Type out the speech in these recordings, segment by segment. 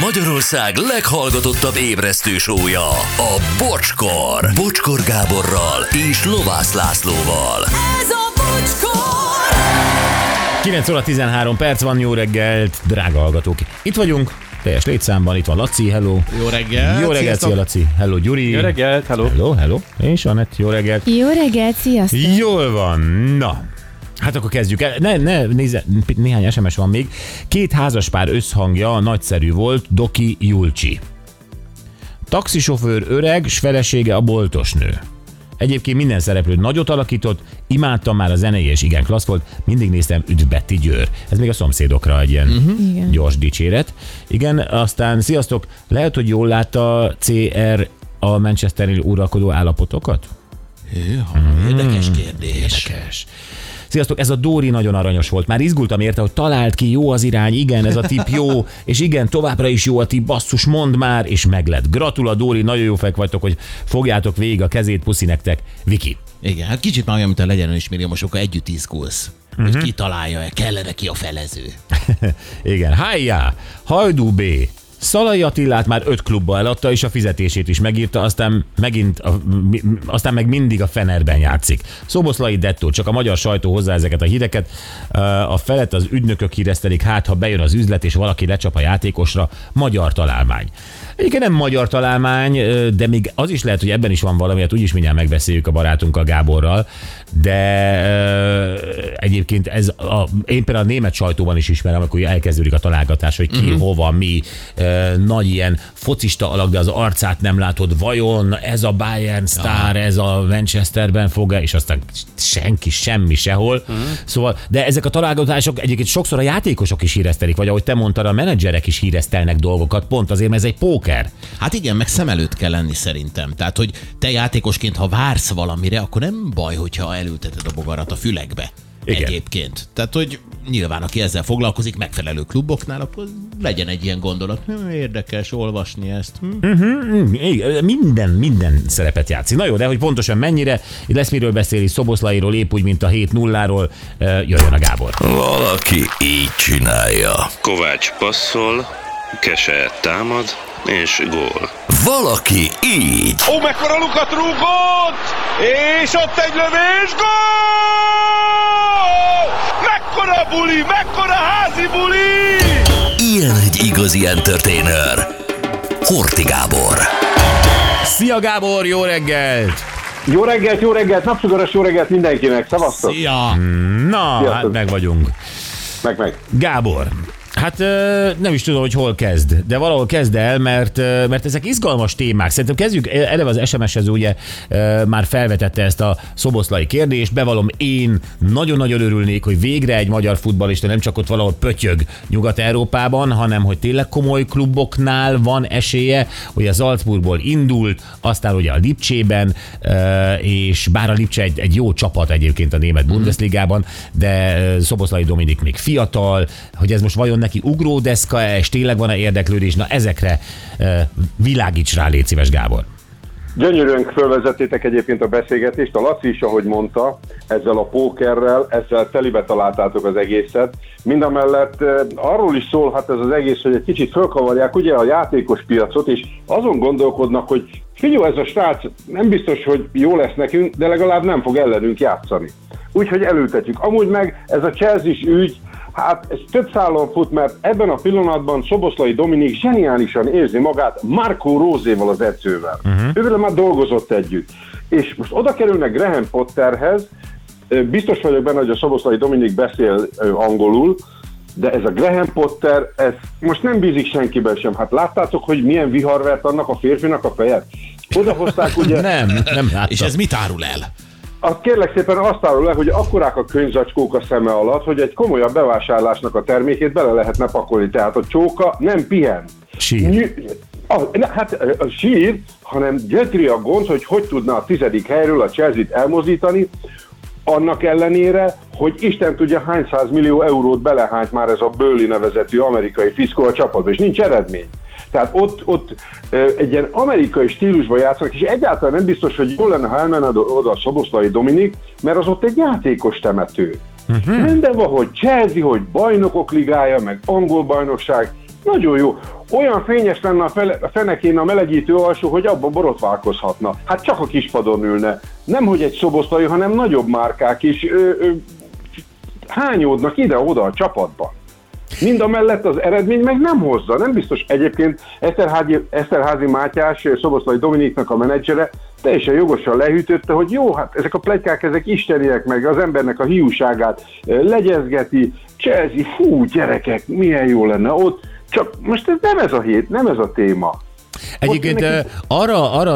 Magyarország leghallgatottabb ébresztő sója, a Bocskor. Bocskor Gáborral és Lovász Lászlóval. Ez a bocskor! 9 óra 13 perc van, jó reggelt, drága hallgatók. Itt vagyunk, teljes létszámban, itt van Laci, hello. Jó reggelt! Jó reggelt, szia Laci. Hello Gyuri. Jó reggelt, hello! Hello, hello. És Anett, jó reggelt. Jó reggelt, sziasztok! Jól van, na. Hát akkor kezdjük el. Ne, ne, nézze, néhány SMS van még. Két házaspár összhangja nagyszerű volt, Doki Julcsi. Taxisofőr öreg, s felesége a boltos nő. Egyébként minden szereplő nagyot alakított, imádtam már a zenéje, és igen klassz volt, mindig néztem Üdv Betty Győr. Ez még a szomszédokra egy ilyen uh-huh. Igen. gyors dicséret. Igen, aztán sziasztok, lehet, hogy jól látta CR a Manchesteri uralkodó állapotokat? Hűha, érdekes kérdés. Érdekes. Sziasztok, ez a Dóri nagyon aranyos volt. Már izgultam érte, hogy talált ki, jó az irány, igen, ez a tip jó, és igen, továbbra is jó a tip, basszus, mondd már, és meglett. Gratula, Dóri, nagyon jó fek vagytok, hogy fogjátok végig a kezét, puszi nektek. Viki. Igen, hát kicsit már olyan, mint a legyen is milliómosokkal együtt izgulsz. Hogy ki találja-e, kellene ki a felező. Igen, hájjá, Hajdú B. Szalai Attilát már öt klubba eladta, és a fizetését is megírta, aztán megint, a, mi, aztán meg mindig a Fenerben játszik. Szoboszlai Dettó, csak a magyar sajtó hozzá ezeket a híreket. A felet az ügynökök híresztelik, hát ha bejön az üzlet, és valaki lecsap a játékosra, magyar találmány. Egyébként nem magyar találmány, de még az is lehet, hogy ebben is van valami, hát úgyis mindjárt megbeszéljük a barátunkkal Gáborral, de egyébként ez a, én például a német sajtóban is ismerem, amikor elkezdődik a találgatás, hogy ki, uh-huh. hova, mi, nagy ilyen focista alak, de az arcát nem látod, vajon ez a Bayern sztár, ez a Manchesterben fog és aztán senki, semmi, sehol. Uh-huh. Szóval, de ezek a találgatások egyébként sokszor a játékosok is híresztelik, vagy ahogy te mondtad, a menedzserek is híresztelnek dolgokat, pont azért, mert ez egy póker. Hát igen, meg szem előtt kell lenni szerintem. Tehát, hogy te játékosként, ha vársz valamire, akkor nem baj, hogyha elülteted a bogarat a fülegbe. Igen. Egyébként. Tehát, hogy nyilván, aki ezzel foglalkozik, megfelelő kluboknál, akkor legyen egy ilyen gondolat. Hm, érdekes olvasni ezt. Hm? Igen, Minden, minden szerepet játszik. Na jó, de hogy pontosan mennyire, lesz miről beszélni, Szoboszlairól, épp úgy, mint a 7 0 jöjjön a Gábor. Valaki így csinálja. Kovács passzol, Kese támad, és gól. Valaki így. Ó, mekkora lukat rúgott! És ott egy lövés, gól! Mekkora buli, mekkora házi buli! Ilyen egy igazi entertainer. Horti Gábor. Szia Gábor, jó reggelt! Jó reggelt, jó reggelt, napsugaras jó reggelt mindenkinek, szevasztok! Szia! Na, Sziasztok. hát meg vagyunk. Meg, meg. Gábor, hát nem is tudom, hogy hol kezd, de valahol kezd el, mert, mert ezek izgalmas témák. Szerintem kezdjük, eleve az SMS-hez ugye már felvetette ezt a szoboszlai kérdést, bevallom én nagyon-nagyon örülnék, hogy végre egy magyar futballista nem csak ott valahol pötyög Nyugat-Európában, hanem hogy tényleg komoly kluboknál van esélye, hogy a Salzburgból indult, aztán ugye a Lipcsében, és bár a Lipcse egy, egy jó csapat egyébként a német Bundesligában, de Szoboszlai Dominik még fiatal, hogy ez most vajon neki ugródeszka és tényleg van-e érdeklődés, na ezekre világíts rá, légy szíves Gábor. Gyönyörűen fölvezettétek egyébként a beszélgetést, a Laci is, ahogy mondta, ezzel a pókerrel, ezzel telibe találtátok az egészet. Mindamellett arról is szólhat ez az egész, hogy egy kicsit fölkavarják ugye a játékos piacot, és azon gondolkodnak, hogy figyelj, ez a srác nem biztos, hogy jó lesz nekünk, de legalább nem fog ellenünk játszani. Úgyhogy elültetjük. Amúgy meg ez a chelsea ügy, Hát ez több szálon fut, mert ebben a pillanatban Szoboszlai Dominik zseniálisan érzi magát Marco Rózéval az edzővel. Uh-huh. Ővel már dolgozott együtt. És most oda kerülnek Graham Potterhez, biztos vagyok benne, hogy a Szoboszlai Dominik beszél angolul, de ez a Graham Potter, ez most nem bízik senkiben sem. Hát láttátok, hogy milyen vihar vert annak a férfinak a fejet? Oda hozták ugye... Nem, nem láttam. És ez mit árul el? Azt kérlek szépen azt árul le, hogy akkorák a könyvzacskók a szeme alatt, hogy egy komolyabb bevásárlásnak a termékét bele lehetne pakolni. Tehát a csóka nem pihen. Sír. Ny- a, ne, hát a sír, hanem gyötri a gond, hogy hogy tudna a tizedik helyről a Chelsea-t elmozdítani, annak ellenére, hogy Isten tudja hány millió eurót belehányt már ez a Bőli nevezetű amerikai fiszkó a csapatba, és nincs eredmény. Tehát ott, ott egy ilyen amerikai stílusban játszanak, és egyáltalán nem biztos, hogy jól lenne, ha elmenne oda a Szoboszlai Dominik, mert az ott egy játékos temető. Uh-huh. Rendben van, hogy Chelsea, hogy bajnokok ligája, meg angol bajnokság, nagyon jó. Olyan fényes lenne a, fele, a fenekén a melegítő alsó, hogy abban borotválkozhatna. Hát csak a kispadon ülne. Nem, hogy egy szoboszlai, hanem nagyobb márkák is ö, ö, hányódnak ide-oda a csapatban. Mind a mellett az eredmény meg nem hozza. Nem biztos. Egyébként Eszterházi, Eszterházi Mátyás, Szoboszlai Dominiknak a menedzsere teljesen jogosan lehűtötte, hogy jó, hát ezek a plegykák, ezek isteniek meg, az embernek a hiúságát eh, legyezgeti, Chelsea, fú, gyerekek, milyen jó lenne ott, csak most ez nem ez a hét, nem ez a téma. Egyébként neki- arra, arra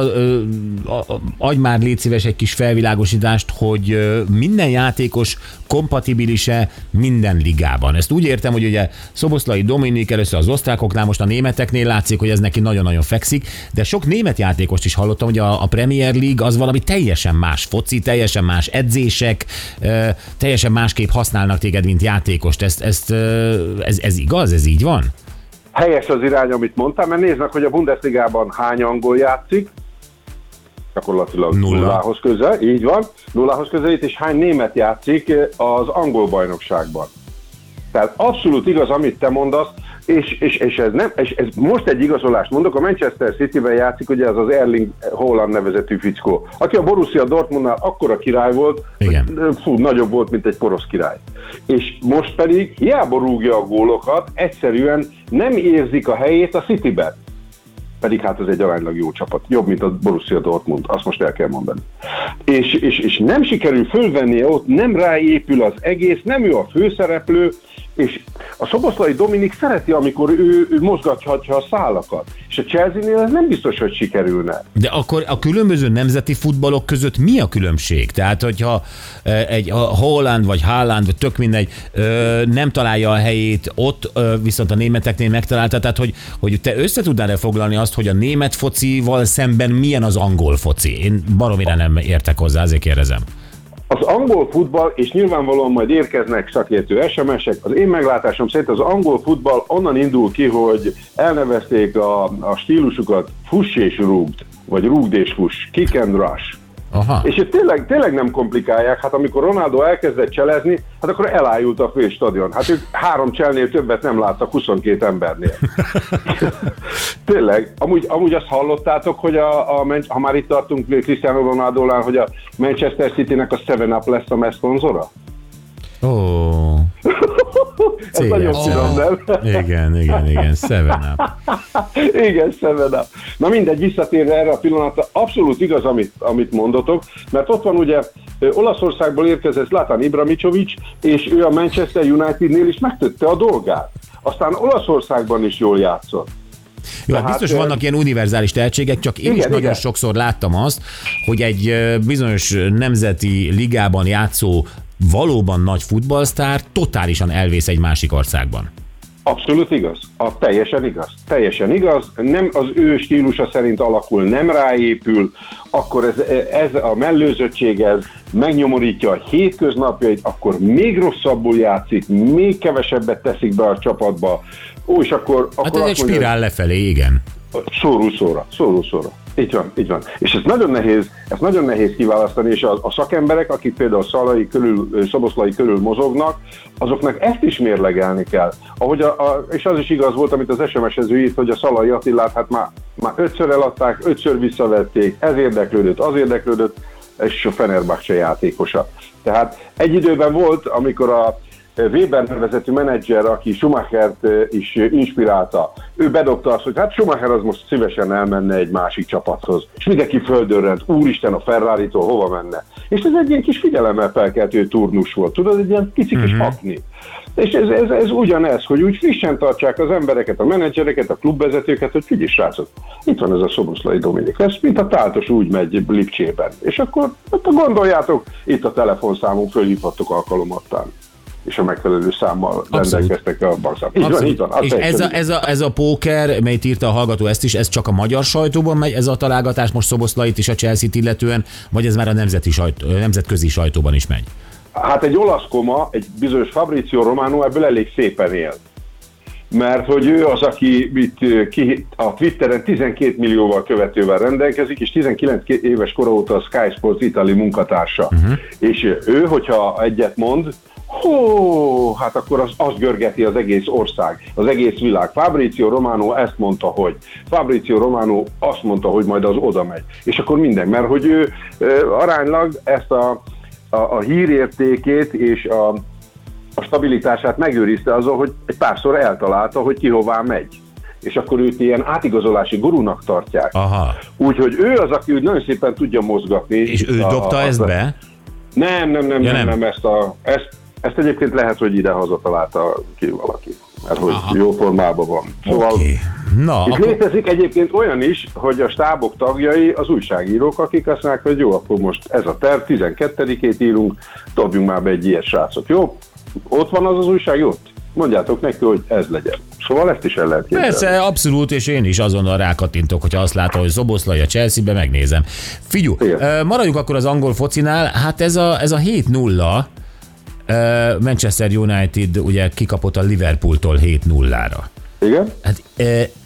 adj már légy szíves egy kis felvilágosítást, hogy minden játékos kompatibilise minden ligában. Ezt úgy értem, hogy ugye Szoboszlai Dominik először az osztrákoknál, most a németeknél látszik, hogy ez neki nagyon-nagyon fekszik, de sok német játékost is hallottam, hogy a, a Premier League az valami teljesen más foci, teljesen más edzések, teljesen másképp használnak téged, mint játékost. Ezt, ezt, ez, ez igaz? Ez így van? Helyes az irány, amit mondtam, mert nézd meg, hogy a Bundesligában hány angol játszik, gyakorlatilag Nulla. nullához közel, így van, nullához közelít, és hány német játszik az angol bajnokságban. Tehát abszolút igaz, amit te mondasz, és, és, és, ez nem, és ez most egy igazolást mondok, a Manchester City-ben játszik, ugye ez az Erling Haaland nevezetű fickó, aki a Borussia Dortmundnál akkora király volt, Igen. fú, nagyobb volt, mint egy porosz király. És most pedig hiába rúgja a gólokat, egyszerűen nem érzik a helyét a Cityben pedig hát ez egy aránylag jó csapat. Jobb, mint a Borussia Dortmund, azt most el kell mondani. És, és, és nem sikerül fölvennie ott, nem ráépül az egész, nem ő a főszereplő, és a Szoboszlai Dominik szereti, amikor ő, ő mozgathatja a szálakat. És a Chelsea-nél ez nem biztos, hogy sikerülne. De akkor a különböző nemzeti futballok között mi a különbség? Tehát, hogyha egy Holland vagy Haaland, vagy tök mindegy, nem találja a helyét ott, viszont a németeknél megtalálta, tehát, hogy, hogy te össze tudnál-e foglalni azt, hogy a német focival szemben milyen az angol foci? Én baromira nem értek hozzá, ezért kérdezem. Az angol futball, és nyilvánvalóan majd érkeznek szakértő SMS-ek, az én meglátásom szerint az angol futball onnan indul ki, hogy elnevezték a, a stílusukat fuss és rúgd, vagy rúgd és fuss, kick and rush. Aha. És itt tényleg, tényleg nem komplikálják, hát amikor Ronaldo elkezdett cselezni, hát akkor elájult a fő stadion. Hát ők három cselnél többet nem láttak 22 embernél. tényleg, amúgy, amúgy azt hallottátok, hogy a, a, ha már itt tartunk Cristiano Ronaldónál, hogy a Manchester City-nek a 7-Up lesz a szponzora? Ó, Ez nagyon finom, nem? igen, igen, igen, seven up. Igen, szemedem. Na mindegy, visszatérve erre a pillanatra, abszolút igaz, amit, amit mondotok, mert ott van ugye Olaszországból érkezett Zlatan Ibrahimovic, és ő a Manchester Unitednél is megtette a dolgát. Aztán Olaszországban is jól játszott. Jó, hát biztos vannak ilyen univerzális tehetségek, csak én Igen, is nagyon igen. sokszor láttam azt, hogy egy bizonyos nemzeti ligában játszó valóban nagy futballsztár totálisan elvész egy másik országban. Abszolút igaz. A, teljesen igaz. Teljesen igaz. Nem az ő stílusa szerint alakul, nem ráépül, akkor ez, ez a mellőzöttség ez megnyomorítja a hétköznapjait, akkor még rosszabbul játszik, még kevesebbet teszik be a csapatba. Ó, és akkor, akkor Hát ez egy azt mondja, spirál lefelé, igen. Szóró szóra, szóró szóra. Így van, így van. És ez nagyon nehéz, ez nagyon nehéz kiválasztani, és a, a szakemberek, akik például Szalai körül, Szoboszlai körül mozognak, azoknak ezt is mérlegelni kell. Ahogy a, a, és az is igaz volt, amit az SMS-ező írt, hogy a Szalai Attilát hát már, már ötször eladták, ötször visszavették, ez érdeklődött, az érdeklődött, és a Fenerbahce játékosa. Tehát egy időben volt, amikor a Weber nevezetű menedzser, aki Schumachert is inspirálta, ő bedobta azt, hogy hát Schumacher az most szívesen elmenne egy másik csapathoz. És mindenki földörrent, úristen a Ferrari-tól hova menne. És ez egy ilyen kis figyelemmel felkeltő turnus volt, tudod, egy ilyen pici kis hakni. És ez, ez, ez ugyanez, hogy úgy frissen tartsák az embereket, a menedzsereket, a klubvezetőket, hogy figyelj srácok, itt van ez a Szoboszlai Dominik, ez mint a táltos úgy megy Lipcsében. És akkor hát gondoljátok, itt a telefonszámunk, fölhívhattok alkalomattán és a megfelelő számmal rendelkeztek a bankszám. Így van, így van. És ez a, ez, a, ez a póker, melyet írta a hallgató ezt is, ez csak a magyar sajtóban megy, ez a találgatás most Szoboszlait és a Chelsea-t illetően, vagy ez már a nemzeti sajtó, nemzetközi sajtóban is megy? Hát egy olasz koma, egy bizonyos Fabrizio Romano ebből elég szépen él. Mert hogy ő az, aki itt, ki, a Twitteren 12 millióval követővel rendelkezik, és 19 éves kora óta a Sky Sports Italy munkatársa. Uh-huh. És ő, hogyha egyet mond, Hó, hát akkor az, az görgeti az egész ország, az egész világ. Fabrizio Romano ezt mondta, hogy. Fabrizio Romano azt mondta, hogy majd az oda megy. És akkor minden, mert hogy ő ö, aránylag ezt a, a, a hírértékét és a, a stabilitását megőrizte azzal, hogy egy párszor eltalálta, hogy ki hová megy. És akkor őt ilyen átigazolási gurúnak tartják. Aha. Úgyhogy ő az, aki úgy nagyon szépen tudja mozgatni. És ő a- dobta a- ezt be? Nem, nem, nem, Ja, nem, nem. nem, ezt, a, ezt, ezt egyébként lehet, hogy ide hazatalálta ki valaki. Mert hogy Aha. jó formában van. Szóval Oké. Na, itt akkor létezik egyébként olyan is, hogy a stábok tagjai az újságírók, akik azt mondják, hogy jó, akkor most ez a terv, 12-ét írunk, dobjunk már be egy ilyet, srácok. Jó? Ott van az az újság, ott? Mondjátok neki, hogy ez legyen. Szóval ezt is el lehet képzelni. Persze, abszolút, és én is azonnal rákattintok, hogyha azt látom, hogy Szoboszlai a Chelsea-be, megnézem. Figyú, Igen. maradjunk akkor az angol focinál, hát ez a, ez a 7-0, ö, Manchester United ugye kikapott a Liverpooltól 7-0-ra. Igen? Hát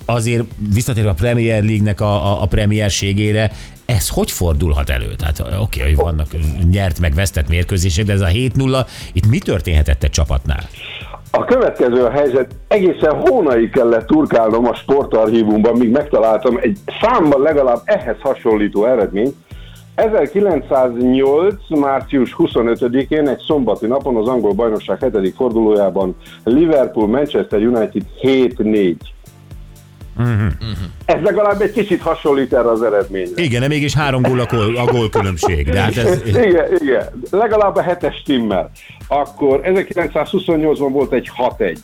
azért visszatérve a Premier League-nek a, a, a premierségére, ez hogy fordulhat elő? Tehát oké, hogy vannak nyert meg vesztett mérkőzések, de ez a 7-0, itt mi történhetett egy csapatnál? A következő a helyzet, egészen hónaig kellett turkálnom a sportarchívumban, míg megtaláltam egy számban legalább ehhez hasonlító eredményt. 1908. március 25-én egy szombati napon az angol bajnokság 7. fordulójában Liverpool-Manchester United 7-4. Ez legalább egy kicsit hasonlít erre az eredményre. Igen, de mégis három gól a gól, a gól különbség. De hát ez, Igen, igen. Legalább a hetes timmel. Akkor 1928-ban volt egy 6-1.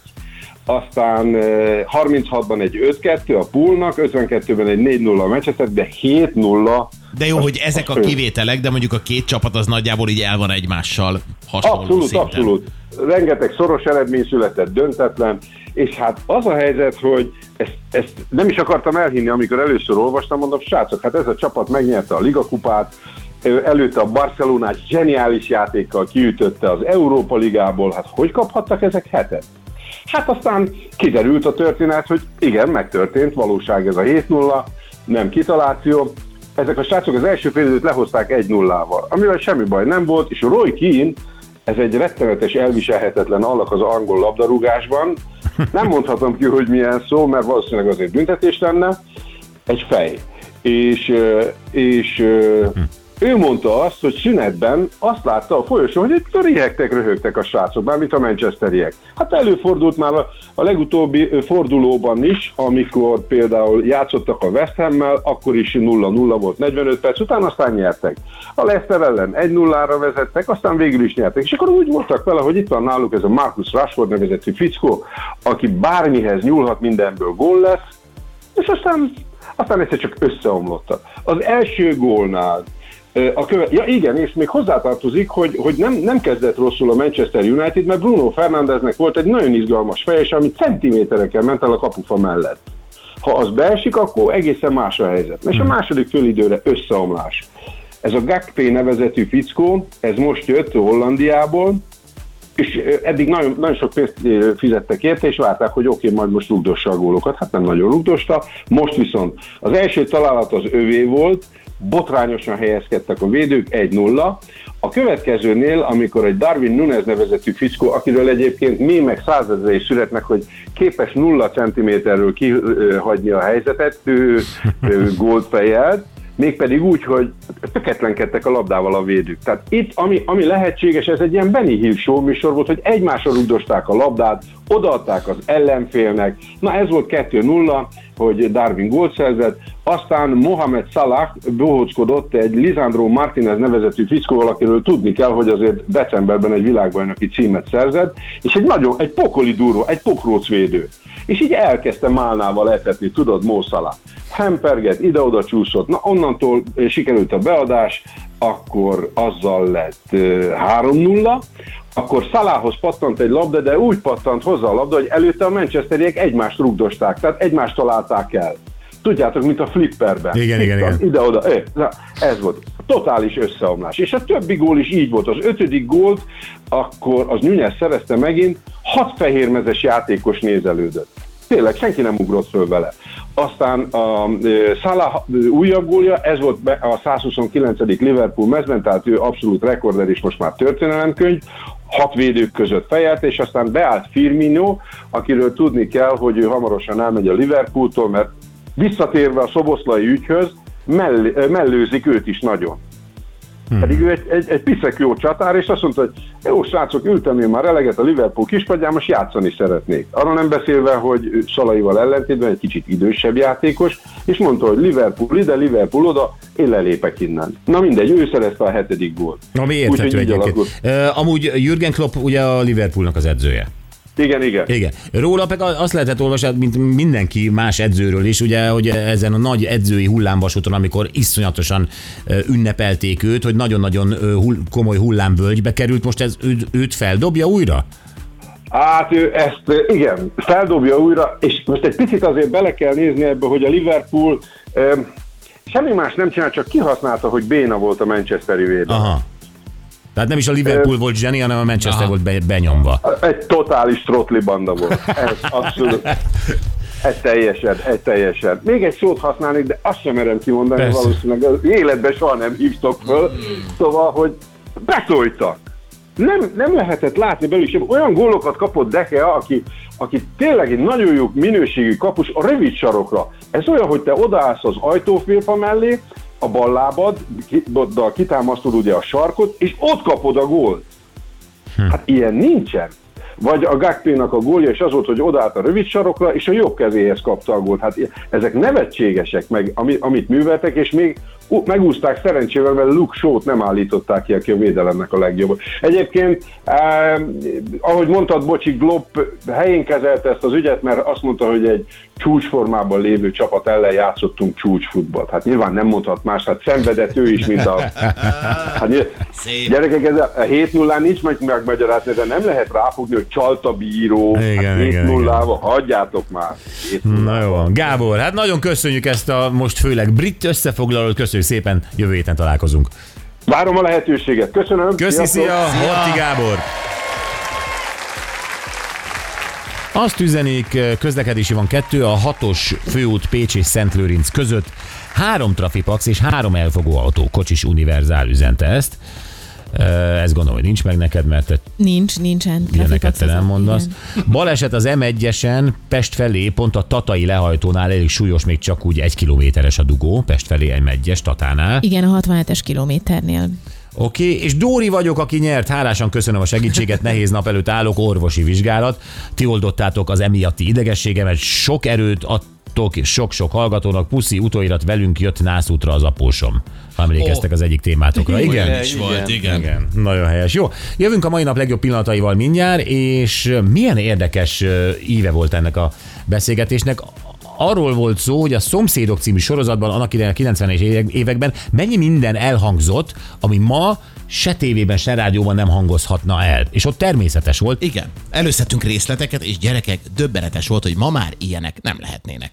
Aztán eh, 36-ban egy 5-2 a Poolnak, 52-ben egy 4-0 a Manchester, de 7-0 De jó, hogy ezek a kivételek, de mondjuk a két csapat az nagyjából így el van egymással hasonló Abszolút, szinten. abszolút. Rengeteg szoros eredmény született, döntetlen, és hát az a helyzet, hogy ezt, ezt nem is akartam elhinni, amikor először olvastam, mondom, srácok, hát ez a csapat megnyerte a Ligakupát, ö, előtte a Barcelonát zseniális játékkal kiütötte az Európa Ligából, hát hogy kaphattak ezek hetet? Hát aztán kiderült a történet, hogy igen, megtörtént, valóság ez a 7-0, nem kitaláció. Ezek a srácok az első fél időt lehozták 1-0-val, amivel semmi baj nem volt, és Roy Keane, ez egy rettenetes, elviselhetetlen alak az angol labdarúgásban. Nem mondhatom ki, hogy milyen szó, mert valószínűleg azért büntetés lenne. Egy fej. És, és ö, ő mondta azt, hogy szünetben azt látta a folyosón, hogy itt rihegtek, röhögtek a srácok, mármint a manchesteriek. Hát előfordult már a, a legutóbbi fordulóban is, amikor például játszottak a West Hammel, akkor is 0-0 volt 45 perc után, aztán nyertek. A Leicester ellen 1-0-ra vezettek, aztán végül is nyertek. És akkor úgy voltak vele, hogy itt van náluk ez a Marcus Rashford nevezetű fickó, aki bármihez nyúlhat, mindenből gól lesz, és aztán, aztán egyszer csak összeomlottak. Az első gólnál a köve... Ja igen, és még hozzátartozik, hogy, hogy nem, nem kezdett rosszul a Manchester United, mert Bruno Fernándeznek volt egy nagyon izgalmas fejes, ami centiméterekkel ment el a kapufa mellett. Ha az beesik, akkor egészen más a helyzet. És a második fölidőre összeomlás. Ez a Gakpé nevezetű fickó, ez most jött Hollandiából, és eddig nagyon, nagyon sok pénzt fizettek érte, és várták, hogy oké, majd most rugdossa a gólokat. Hát nem nagyon rugdosta. Most viszont az első találat az övé volt, botrányosan helyezkedtek a védők, 1-0. A következőnél, amikor egy Darwin Nunes nevezetű fickó, akiről egyébként mémek százezre is születnek, hogy képes 0 centiméterről kihagyni a helyzetet, ő, ő gólt fejelt, mégpedig úgy, hogy töketlenkedtek a labdával a védők. Tehát itt, ami, ami lehetséges, ez egy ilyen Benny Hill show műsor volt, hogy egymásra rugdosták a labdát, odaadták az ellenfélnek. Na ez volt 2-0, hogy Darwin gólt szerzett, aztán Mohamed Salah bohóckodott egy Lisandro Martinez nevezetű fickóval, akiről tudni kell, hogy azért decemberben egy világbajnoki címet szerzett, és egy nagyon, egy pokoli durva, egy pokróc védő. És így elkezdte málnával etetni, tudod, Mo Salah. Hemperget, ide-oda csúszott, na onnantól eh, sikerült a beadás, akkor azzal lett eh, 3-0, akkor Szalához pattant egy labda, de úgy pattant hozzá a labda, hogy előtte a Manchesteriek egymást rugdosták, tehát egymást találták el. Tudjátok, mint a flipperben. Igen, igen, Itt van, igen. Ide-oda, eh, ez volt. Totális összeomlás. És a többi gól is így volt. Az ötödik gólt, akkor az Nunez szerezte megint, hat fehérmezes játékos nézelődött. Tényleg senki nem ugrott föl vele. Aztán a Salah újabb gólja, ez volt be a 129. Liverpool mezben, tehát ő abszolút rekorder és most már történelemkönyv, hat védők között fejelt, és aztán beállt Firmino, akiről tudni kell, hogy ő hamarosan elmegy a Liverpooltól, mert visszatérve a szoboszlai ügyhöz, mell- mellőzik őt is nagyon. Hmm. Pedig ő egy, egy, egy piszek jó csatár, és azt mondta, hogy jó srácok, ültem én már eleget a Liverpool kispadján, most játszani szeretnék. Arra nem beszélve, hogy Szalaival ellentétben egy kicsit idősebb játékos, és mondta, hogy Liverpool ide, Liverpool oda, én lelépek innen. Na mindegy, ő szerezte a hetedik gólt. Ami Úgyhogy érthető így egyébként. alakult. Ö, amúgy Jürgen Klopp ugye a Liverpoolnak az edzője. Igen, igen. Igen. Róla meg azt lehetett olvasni, mint mindenki más edzőről is, ugye, hogy ezen a nagy edzői hullámvasúton, amikor iszonyatosan ünnepelték őt, hogy nagyon-nagyon hull, komoly hullámvölgybe került, most ez őt, őt feldobja újra? Hát ő ezt, igen, feldobja újra, és most egy picit azért bele kell nézni ebbe, hogy a Liverpool semmi más nem csinál, csak kihasználta, hogy béna volt a Manchesteri védelem. Aha. Tehát nem is a Liverpool volt zseni, hanem a Manchester Aha. volt be, benyomva. Egy totális trotli banda volt. Ez abszolút. Ez teljesen, ez teljesen. Még egy szót használnék, de azt sem merem kimondani, Persze. valószínűleg az életben soha nem hívtok föl. Szóval, hogy beszóltak. Nem, nem lehetett látni belőle, és olyan gólokat kapott Deke, aki, aki tényleg egy nagyon jó minőségű kapus a rövid sarokra. Ez olyan, hogy te odaállsz az ajtófélfa mellé, a bal lábad, ki- kitámasztod ugye a sarkot, és ott kapod a gólt. Hát ilyen nincsen. Vagy a Gakpénak a gólja, és az volt, hogy odaállt a rövid sarokra, és a jobb kezéhez kapta a gólt. Hát ezek nevetségesek, meg, ami, amit műveltek, és még megúzták szerencsével, mert Luke Shaw-t nem állították ki, aki a védelemnek a legjobb. Egyébként, eh, ahogy mondtad, Bocsi, Glopp helyén kezelte ezt az ügyet, mert azt mondta, hogy egy csúcsformában lévő csapat ellen játszottunk csúcsfutballt. Hát nyilván nem mondhat más, hát szenvedett ő is, mint a... Hát, nyilván-. Gyerekek, ez a 7 0 nincs meg megmagyarázni, de nem lehet ráfogni, hogy csalt a bíró. Igen, hát 7 igen, 0 hagyjátok már. 7 0 Na jó. Gábor, hát nagyon köszönjük ezt a most főleg brit összefoglalót, köszönjük szépen, jövő héten találkozunk. Várom a lehetőséget. Köszönöm. Köszi, Sziasztok. szia, Horti Gábor! Azt üzenik, közlekedési van kettő, a hatos főút Pécs és Szent Lőrinc között. Három trafipax és három elfogó autó, kocsis univerzál üzente ezt. Ez gondolom, hogy nincs meg neked, mert Nincs, nincsen. ilyeneket te nem mondasz. igen. Baleset az M1-esen Pest felé, pont a Tatai lehajtónál elég súlyos, még csak úgy egy kilométeres a dugó, Pest felé M1-es Tatánál. Igen, a 67-es kilométernél. Oké, okay, és Dóri vagyok, aki nyert. Hálásan köszönöm a segítséget, nehéz nap előtt állok, orvosi vizsgálat. Ti oldottátok az emiatti idegességemet, sok erőt adtok sok-sok hallgatónak. Puszi, utóirat velünk jött nászútra az apósom. Emlékeztek az egyik témátokra. Igen? Olyan is volt, igen. Igen, nagyon helyes. Jó, jövünk a mai nap legjobb pillanataival mindjárt, és milyen érdekes íve volt ennek a beszélgetésnek. Arról volt szó, hogy a Szomszédok című sorozatban annak idején a 90-es évek- években mennyi minden elhangzott, ami ma se tévében, se rádióban nem hangozhatna el. És ott természetes volt. Igen. Előszedtünk részleteket, és gyerekek, döbbenetes volt, hogy ma már ilyenek nem lehetnének.